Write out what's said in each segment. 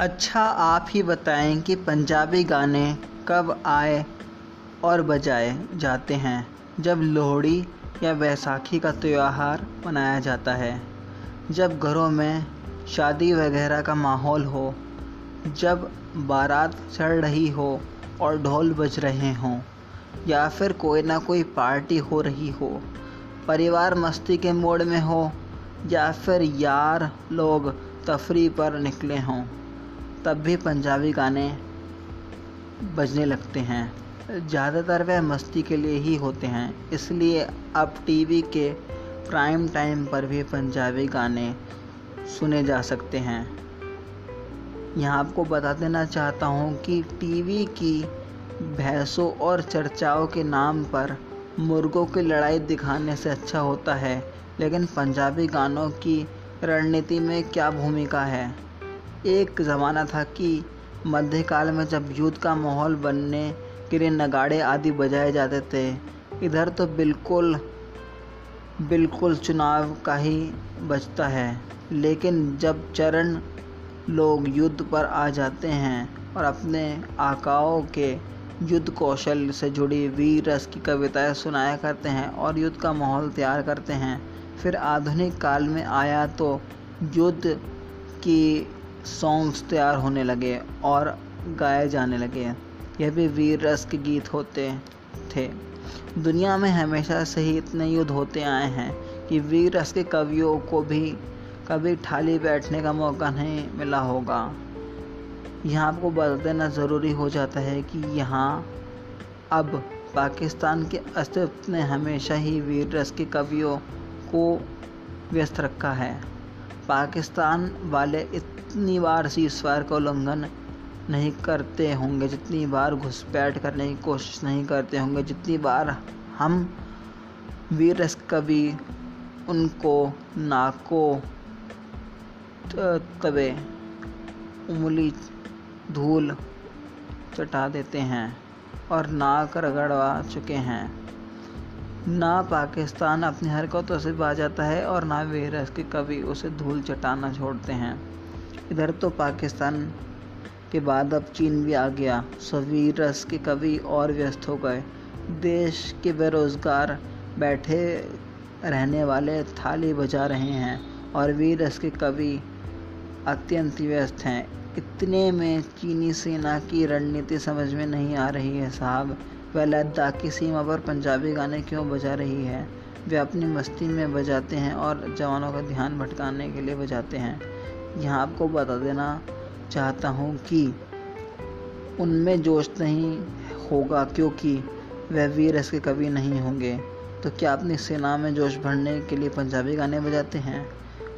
अच्छा आप ही बताएँ कि पंजाबी गाने कब आए और बजाए जाते हैं, जब लोहड़ी या बैसाखी का त्यौहार मनाया जाता है, जब घरों में शादी वगैरह का माहौल हो, जब बारात चढ़ रही हो और ढोल बज रहे हों, या फिर कोई ना कोई पार्टी हो रही हो, परिवार मस्ती के मोड में हो, या फिर यार लोग तफरी पर निकले हों। तब भी पंजाबी गाने बजने लगते हैं। ज़्यादातर वह मस्ती के लिए ही होते हैं, इसलिए अब टीवी के प्राइम टाइम पर भी पंजाबी गाने सुने जा सकते हैं। यहाँ आपको बता देना चाहता हूँ कि टीवी की भैंसों और चर्चाओं के नाम पर मुर्गों की लड़ाई दिखाने से अच्छा होता है, लेकिन पंजाबी गानों की रणनीति में क्या भूमिका है? एक ज़माना था कि मध्यकाल में जब युद्ध का माहौल बनने के लिए नगाड़े आदि बजाए जाते थे, इधर तो बिल्कुल बिल्कुल चुनाव का ही बचता है। लेकिन जब चरण लोग युद्ध पर आ जाते हैं और अपने आकाओं के युद्ध कौशल से जुड़ी वीर रस की कविताएँ सुनाया करते हैं और युद्ध का माहौल तैयार करते हैं, फिर आधुनिक काल में आया तो युद्ध की सॉन्ग्स तैयार होने लगे और गाए जाने लगे। यह भी वीर रस के गीत होते थे। दुनिया में हमेशा से ही इतने युद्ध होते आए हैं कि वीर रस के कवियों को भी कभी ठाली बैठने का मौका नहीं मिला होगा। यहाँ आपको बता देना ज़रूरी हो जाता है कि यहाँ अब पाकिस्तान के अस्तित्व ने हमेशा ही वीर रस के कवियों को व्यस्त रखा है। पाकिस्तान वाले इतनी बार सीजफायर का उल्लंघन नहीं करते होंगे, जितनी बार घुसपैठ करने की कोशिश नहीं करते होंगे, जितनी बार हम वीर कवि उनको नाको तवे, उंगली धूल चटा देते हैं और नाक रगड़वा चुके हैं। ना पाकिस्तान अपनी हरकतों से बा जाता है और ना वीरस के कवि उसे धूल चटाना छोड़ते हैं। इधर तो पाकिस्तान के बाद अब चीन भी आ गया। सो वीरस के कवि और व्यस्त हो गए। देश के बेरोज़गार बैठे रहने वाले थाली बजा रहे हैं और वीरस के कवि अत्यंत व्यस्त हैं। इतने में चीनी सेना की रणनीति समझ में नहीं आ रही है, साहब। वह लद्दाख की सीमा पर पंजाबी गाने क्यों बजा रही है? वे अपनी मस्ती में बजाते हैं और जवानों का ध्यान भटकाने के लिए बजाते हैं। यहाँ आपको बता देना चाहता हूँ कि उनमें जोश नहीं होगा क्योंकि वह वीर के कवि नहीं होंगे। तो क्या अपनी सेना में जोश भरने के लिए पंजाबी गाने बजाते हैं?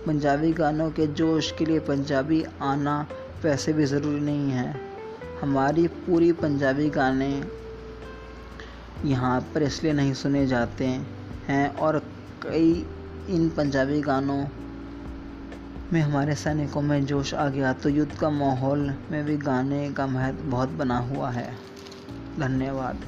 पंजाबी गानों के जोश के लिए पंजाबी आना वैसे भी ज़रूरी नहीं है। हमारी पूरी पंजाबी गाने यहाँ पर इसलिए नहीं सुने जाते हैं और कई इन पंजाबी गानों में हमारे सैनिकों में जोश आ गया तो युद्ध का माहौल में भी गाने का महत्व बहुत बना हुआ है। धन्यवाद।